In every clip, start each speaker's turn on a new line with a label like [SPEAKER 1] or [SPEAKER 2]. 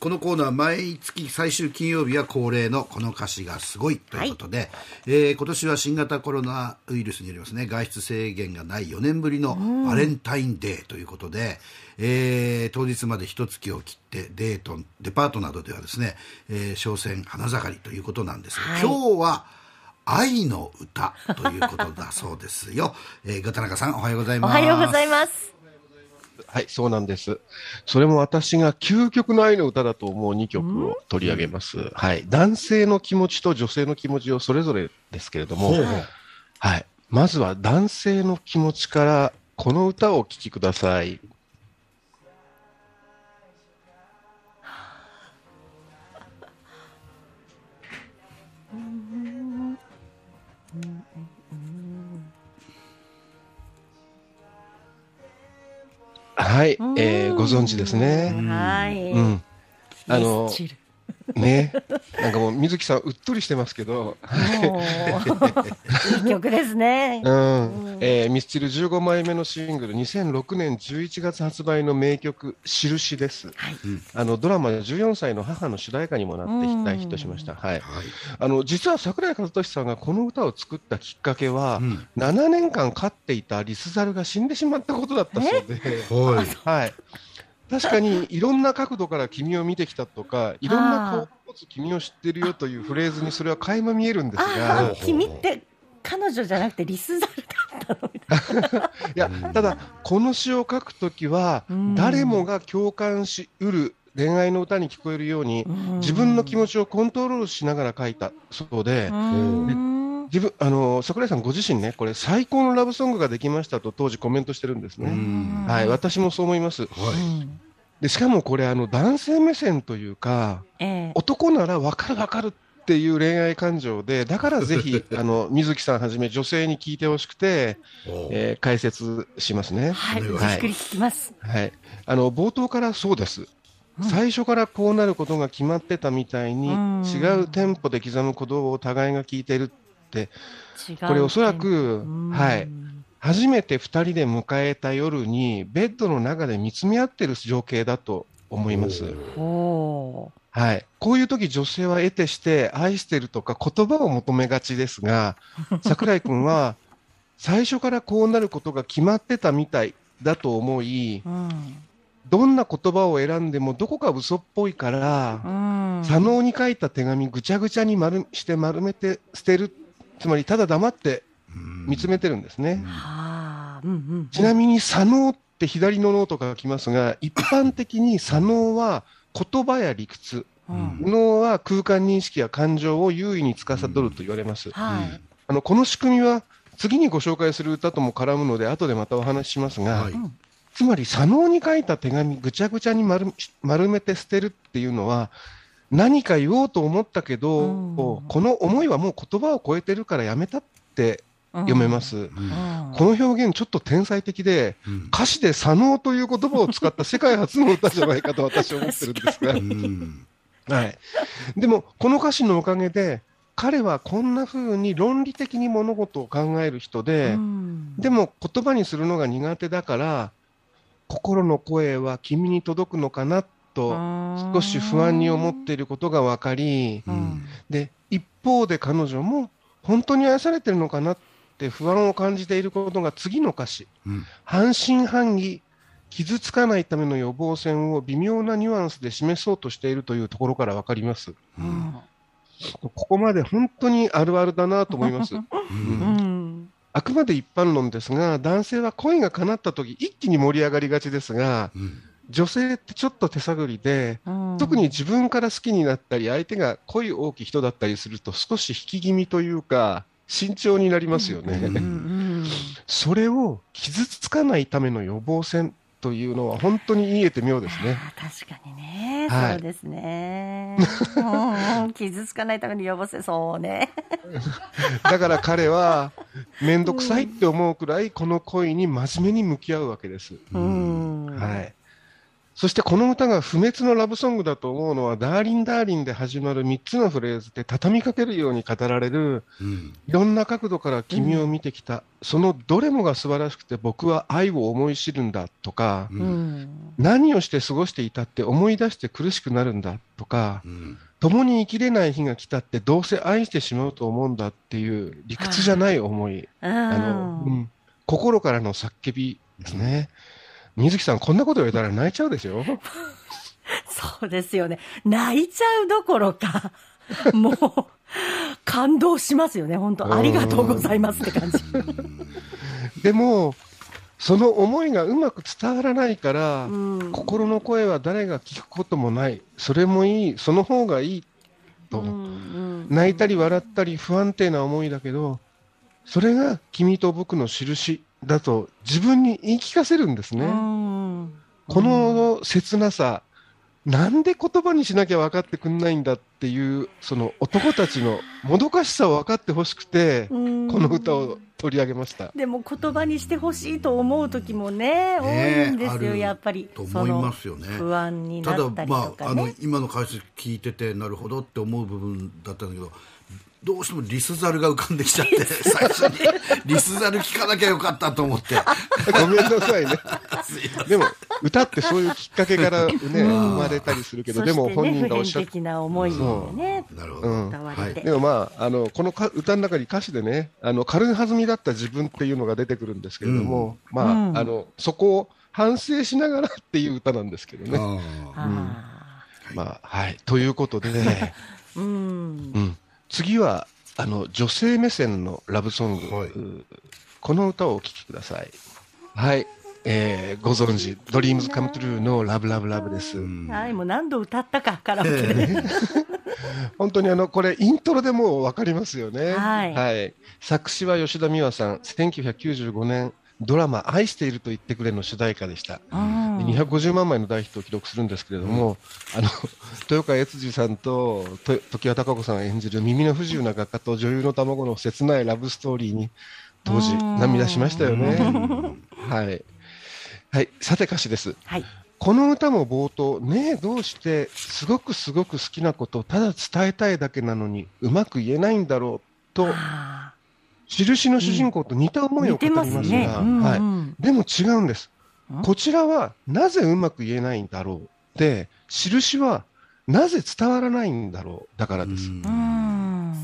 [SPEAKER 1] このコーナー毎月最終金曜日は恒例のこの歌詞がすごいということで、はい、えー、今年は新型コロナウイルスによりますね外出制限がない4年ぶりのバレンタインデーということで、うん、えー、当日まで一月を切ってデートデパートなどではですね、えー、商戦花盛りということなんですが、はい、今日は愛の歌ということだそうですよ。えー、田中さんおはようございます。
[SPEAKER 2] おはようございます。
[SPEAKER 3] はい、そうなんです。それも私が究極の愛の歌だと思う2曲を取り上げます。はい。男性の気持ちと女性の気持ちをそれぞれですけれども、はい。まずは男性の気持ちからこの歌をお聴きください。はい、えー、ご存知ですね。
[SPEAKER 2] はい。
[SPEAKER 3] うん。あの、ね、なんかもう水木さんうっとりしてますけど、
[SPEAKER 2] いい曲ですね。
[SPEAKER 3] うん、えー、ミスチル15枚目のシングル、2006年11月発売の名曲印です。はい、あのドラマ14歳の母の主題歌にもなって大ヒットしました。はい。あの実は桜井和寿さんがこの歌を作ったきっかけは、うん、7年間飼っていたリスザルが死んでしまったことだったそうで、はい。確かにいろんな角度から君を見てきたとかいろんな顔を持つ君を知ってるよというフレーズにそれは垣間見えるんですが
[SPEAKER 2] 君って彼女じゃなくてリスザルだったの
[SPEAKER 3] いやただこの詩を書くときは誰もが共感しうる恋愛の歌に聞こえるように自分の気持ちをコントロールしながら書いたそうで。自分あの桜井さんご自身ね、これ、最高のラブソングができましたと当時コメントしてるんですね。はい、私もそう思います。はい、でしかもこれ、あの男性目線というか、えー、男なら分かる分かるっていう恋愛感情で、だからぜひ、あの水木さんはじめ女性に聞いてほしくて、えー、解説しますね。
[SPEAKER 2] はい、はい、じっくり聞きます。
[SPEAKER 3] はい、あの冒頭からそうです。最初からこうなることが決まってたみたいに、違うテンポで刻む鼓動を互いが聞いてる、これおそらく、はい、初めて2人で迎えた夜にベッドの中で見つめ合ってる情景だと思います。はい、こういう時女性は得てして愛してるとか言葉を求めがちですが 櫻井君は最初からこうなることが決まってたみたいだと思い、うん、どんな言葉を選んでもどこか嘘っぽいから、うん、左脳に書いた手紙ぐちゃぐちゃに丸して丸めて捨てるつまりただ黙って見つめてるんですね。ちなみに左脳って左の脳とか書きますが一般的に左脳は言葉や理屈、うん、脳は空間認識や感情を優位に司ると言われます。うん。はい、あのこの仕組みは次にご紹介する歌とも絡むので後でまたお話ししますが、はい、つまり左脳に書いた手紙ぐちゃぐちゃに丸丸めて捨てるっていうのは何か言おうと思ったけど、うん、この思いはもう言葉を超えてるからやめたって読めます、うん、この表現ちょっと天才的で、うん、歌詞で左脳という言葉を使った世界初の歌じゃないかと私は思ってるんですが、はい、でもこの歌詞のおかげで彼はこんな風に論理的に物事を考える人で、でも言葉にするのが苦手だから心の声は君に届くのかなと少し不安に思っていることが分かり、うん、で一方で彼女も本当に愛されてるのかなって不安を感じていることが次の歌詞、うん、半信半疑傷つかないための予防線を微妙なニュアンスで示そうとしているというところから分かります。うん、ここまで本当にあるあるだなと思います。うん。あくまで一般論ですが男性は恋が叶った時一気に盛り上がりがちですが、うん。女性ってちょっと手探りで、うん、特に自分から好きになったり相手が恋大きい人だったりすると少し引き気味というか慎重になりますよね。うんうんうん、それを傷つかないための予防線というのは本当に言えて妙ですね。
[SPEAKER 2] 確かにね、はい、そうですね。傷つかないための予防線、そうね。
[SPEAKER 3] だから彼は面倒くさいって思うくらいこの恋に真面目に向き合うわけです。うん、はい。そしてこの歌が不滅のラブソングだと思うのは、ダーリンダーリンで始まる3つのフレーズで畳みかけるように語られる、うん、いろんな角度から君を見てきた、うん、そのどれもが素晴らしくて僕は愛を思い知るんだとか、うん、何をして過ごしていたって思い出して苦しくなるんだとか、共に生きれない日が来たってどうせ愛してしまうと思うんだっていう理屈じゃない思い、あの心からの叫びですね。水木さん、こんなこと言われたら泣いちゃうですよ。
[SPEAKER 2] そうですよね。泣いちゃうどころか、もう、感動しますよね、本当ありがとうございますって感じ。
[SPEAKER 3] でも、その思いがうまく伝わらないから、うん、心の声は誰が聞くこともない、それもいい、その方がいいと、うんうん、泣いたり笑ったり不安定な思いだけど、それが君と僕の印だと自分に言い聞かせるんですね。この切なさ、なんで言葉にしなきゃ分かってくんないんだっていう、その男たちのもどかしさを分かってほしくて、この歌を取り上げました。
[SPEAKER 2] でも言葉にしてほしいと思う時もね、多いんですよ、やっぱり。
[SPEAKER 1] と思いますよね。
[SPEAKER 2] 不安になったりとか、ね、ただ、まあ、あの
[SPEAKER 1] 今の解説聞いてて、なるほどって思う部分だったんだけど、どうしてもリスザルが浮かんできちゃって最初に。リスザル聞かなきゃよかったと思って。
[SPEAKER 3] ごめんなさいね。でも歌ってそういうきっかけからね生まれたりするけど、でも本人がおっしゃって
[SPEAKER 2] な思いでね、
[SPEAKER 1] なるほど、うん、
[SPEAKER 3] でもまああのこのか歌の中に歌詞でねあの軽はずみだった自分っていうのが出てくるんですけれども、うん、まあ、うん、あのそこを反省しながらっていう歌なんですけどね。まあはい。ということで、うん、うん。次はあの女性目線のラブソング、はい、この歌をお聴きください。はい、えー、ご存知、ドリームズカムトゥルーのラブラブラブです。
[SPEAKER 2] はい、もう何度歌ったか、カラオケで。
[SPEAKER 3] 本当にあの、これ、イントロでもう分かりますよね。はい。はい、作詞は吉田美和さん、1995年、ドラマ「愛していると言ってくれ」の主題歌でした。250万枚の大ヒットを記録するんですけれども、うん、あの 豊川悦司さんと常盤貴子さんが演じる耳の不自由な画家と女優の卵の切ないラブストーリーに当時涙しましたよね。はい、はい、さて歌詞です。はい。この歌も冒頭、ねえ、どうしてすごくすごく好きなことをただ伝えたいだけなのにうまく言えないんだろうと印の主人公と似た思いを語りますが、ね。うんはい、でも違うんです。こちらはなぜうまく言えないんだろう。で、印はなぜ伝わらないんだろう。だからです。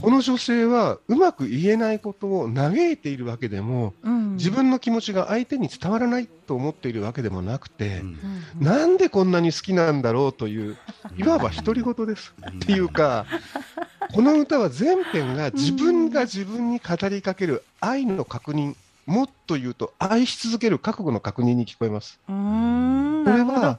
[SPEAKER 3] この女性はうまく言えないことを嘆いているわけでも、うん、自分の気持ちが相手に伝わらないと思っているわけでもなくて、うん、なんでこんなに好きなんだろうという、いわば独り言です。っていうか、この歌は全編が自分が自分に語りかける愛の確認、もっと言うと愛し続ける覚悟の確認に聞こえます。これは、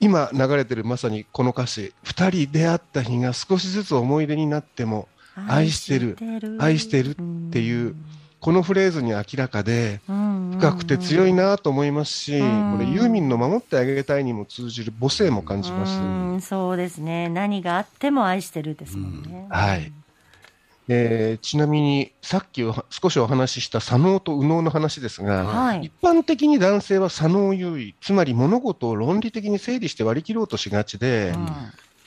[SPEAKER 3] 今流れてるまさにこの歌詞、2人出会った日が少しずつ思い出になっても、愛してる、愛してるっていう、このフレーズに明らかで、深くて強いなと思いますし、これユーミンの守ってあげたいにも通じる母性も感じます。
[SPEAKER 2] そうですね。何があっても愛してるですもんね。
[SPEAKER 3] はい。えー、ちなみにさっき少しお話しした左脳と右脳の話ですが、はい、一般的に男性は左脳優位つまり物事を論理的に整理して割り切ろうとしがちで、うん、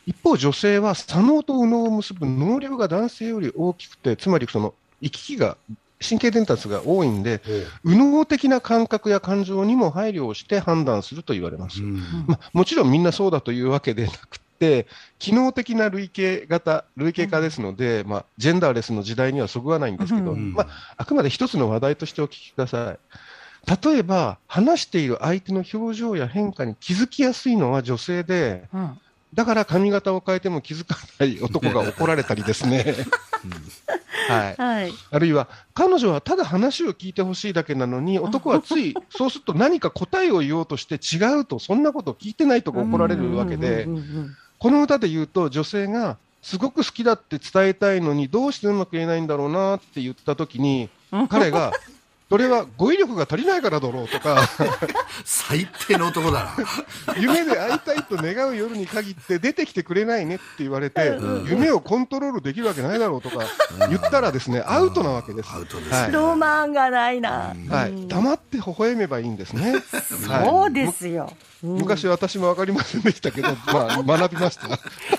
[SPEAKER 3] 一方女性は左脳と右脳を結ぶ能力が男性より大きくてつまりその行き来が神経伝達が多いんで、右脳的な感覚や感情にも配慮をして判断すると言われます。うん、まあ、もちろんみんなそうだというわけでなくて、機能的な類型型、類型化ですので、うん、まあ、ジェンダーレスの時代にはそぐわないんですけど、うん、まあ、あくまで一つの話題としてお聞きください。例えば、話している相手の表情や変化に気づきやすいのは女性で、だから髪型を変えても気づかない男が怒られたりですね。はい、はい、あるいは彼女はただ話を聞いてほしいだけなのに男はつい そうすると何か答えを言おうとして違うとそんなこと聞いてないとか怒られるわけでこの歌で言うと女性がすごく好きだって伝えたいのにどうしてうまく言えないんだろうなって言った時に彼が それは語彙力が足りないからだろうとか。
[SPEAKER 1] 最低の男だな。
[SPEAKER 3] 夢で会いたいと願う夜に限って出てきてくれないねって言われて、夢をコントロールできるわけないだろうとか言ったらですね、アウトなわけです。
[SPEAKER 1] アウトです、
[SPEAKER 3] はい。
[SPEAKER 2] ロマンがないな。
[SPEAKER 3] はい、黙って微笑めばいいんですね。
[SPEAKER 2] そうですよ。
[SPEAKER 3] 昔私も分かりませんでしたけど、まあ、学びました。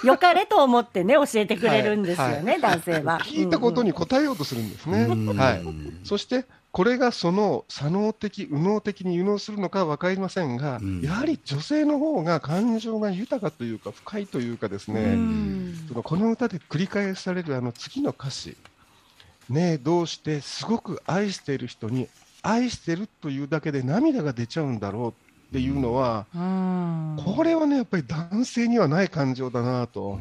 [SPEAKER 2] よかれと思ってね、教えてくれるんですよね、
[SPEAKER 3] はい。
[SPEAKER 2] 男性は。
[SPEAKER 3] 聞いたことに答えようとするんですね。はい。そして、これがその左脳的、右脳的に誘導するのか分かりませんが、
[SPEAKER 1] ん。
[SPEAKER 3] やはり女性の方が感情が豊かというか、深いというかですね、
[SPEAKER 2] うん。
[SPEAKER 3] そのこの歌で繰り返されるあの次の歌詞、ねえ、どうしてすごく愛している人に、愛してるというだけで涙が出ちゃうんだろうっていうのは、
[SPEAKER 2] うん。
[SPEAKER 3] これはね、やっぱり男性にはない感情だなと。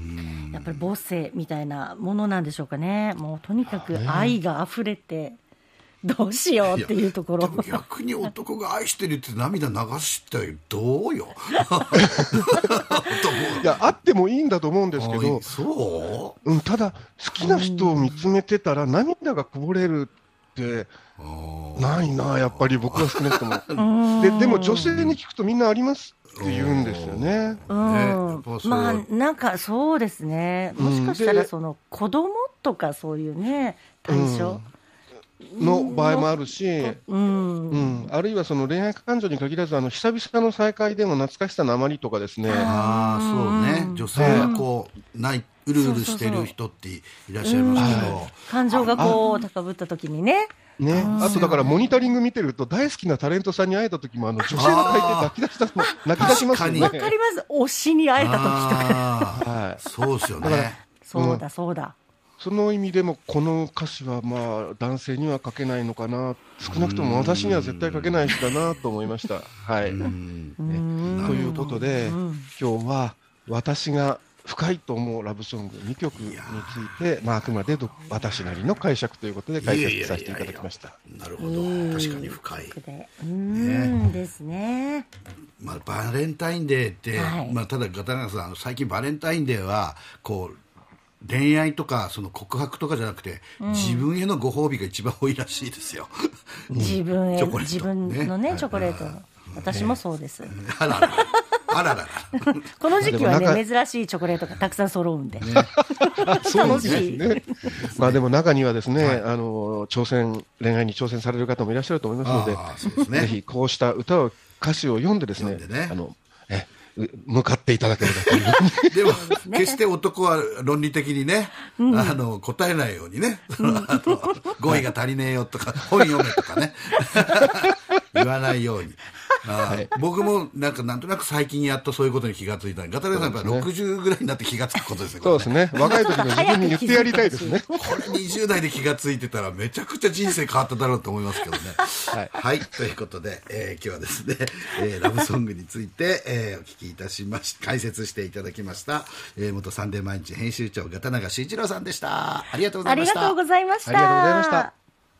[SPEAKER 2] やっぱり母性みたいなものなんでしょうかね。もうとにかく愛が溢れて、どうしようっていうところ。
[SPEAKER 1] 逆に男が愛してるって涙流してどうよ。
[SPEAKER 3] いや、あってもいいんだと思うんですけど。
[SPEAKER 1] あ、そ
[SPEAKER 3] う？ん、ただ、好きな人を見つめてたら涙がこぼれるって、ないな、やっぱり僕は少なくとも。ででも女性に聞くとみんなありますって言うんですよね。
[SPEAKER 2] うん。
[SPEAKER 1] ね
[SPEAKER 2] まあなんかそうですね、もしかしたらその子供とかそういうね、対象、
[SPEAKER 3] の場合もあるし、
[SPEAKER 2] うん。
[SPEAKER 3] うん、あるいはその恋愛感情に限らず、あの久々の再会でも懐かしさのあまりとかですね、
[SPEAKER 1] ああそうね。女性がこうない、うるうるしてる人っていらっしゃいますけど、
[SPEAKER 2] 感情がこう高ぶった時にね、
[SPEAKER 3] ね、あとだからモニタリング見てると、大好きなタレントさんに会えた時も、あの女性が泣いて泣き出したの、泣き出しますよね。
[SPEAKER 1] 確
[SPEAKER 2] わかります、推しに会えた時とか、
[SPEAKER 3] はい
[SPEAKER 1] そうですよね。
[SPEAKER 2] そうだそうだ、
[SPEAKER 3] その意味でも、この歌詞はまあ男性には書けないのかな、少なくとも私には絶対書けない詩だなと思いました。はい、ということで、今日は私が深いと思うラブソング2曲について、まあ、あくまでど私なりの解釈ということで解説させていただきました。
[SPEAKER 1] なるほど。確かに深い、
[SPEAKER 2] でうんですね、
[SPEAKER 1] まあ、バレンタインデーって、
[SPEAKER 2] はい。
[SPEAKER 1] まあ、ただ片永さん最近バレンタインデーはこう恋愛とかその告白とかじゃなくて、自分へのご褒美が一番多いらしいですよ。
[SPEAKER 2] 自分へ自分のね
[SPEAKER 1] ね。
[SPEAKER 2] チョコレート、私もそうです。
[SPEAKER 1] あららあららら。
[SPEAKER 2] この時期はね、珍しいチョコレートがたくさん揃うんで。
[SPEAKER 3] そう
[SPEAKER 2] 楽しい。
[SPEAKER 3] ね。まあでも中にはですね、あの挑戦恋愛に挑戦される方もいらっしゃると思いますので、
[SPEAKER 1] ですね。
[SPEAKER 3] ぜひこうした歌を歌詞を読んでですね、
[SPEAKER 1] ね。
[SPEAKER 3] あのえう向かっていただければという。
[SPEAKER 1] でも、決して男は論理的にね、あの、答えないようにね、その あの語彙が足りねえよとか、本読めとかね、言わないように。あー僕もなんかなんとなく最近やっとそういうことに気がついたガタレさんやっぱ60ぐらいになって気がつくことですね。
[SPEAKER 3] そうですね。若い時の自分に言ってやりたいですね。
[SPEAKER 1] これ20代で気がついてたらめちゃくちゃ人生変わっただろうと思いますけどね。はい。ということで、えー今日はですね、えーラブソングについて、えーお聞きいたしまし、解説していただきました、えー元サンデー毎日編集長、ガタナガ慎一郎さんでした。ありがとうございました。
[SPEAKER 2] ありがとうございました。
[SPEAKER 3] ありがとうございました。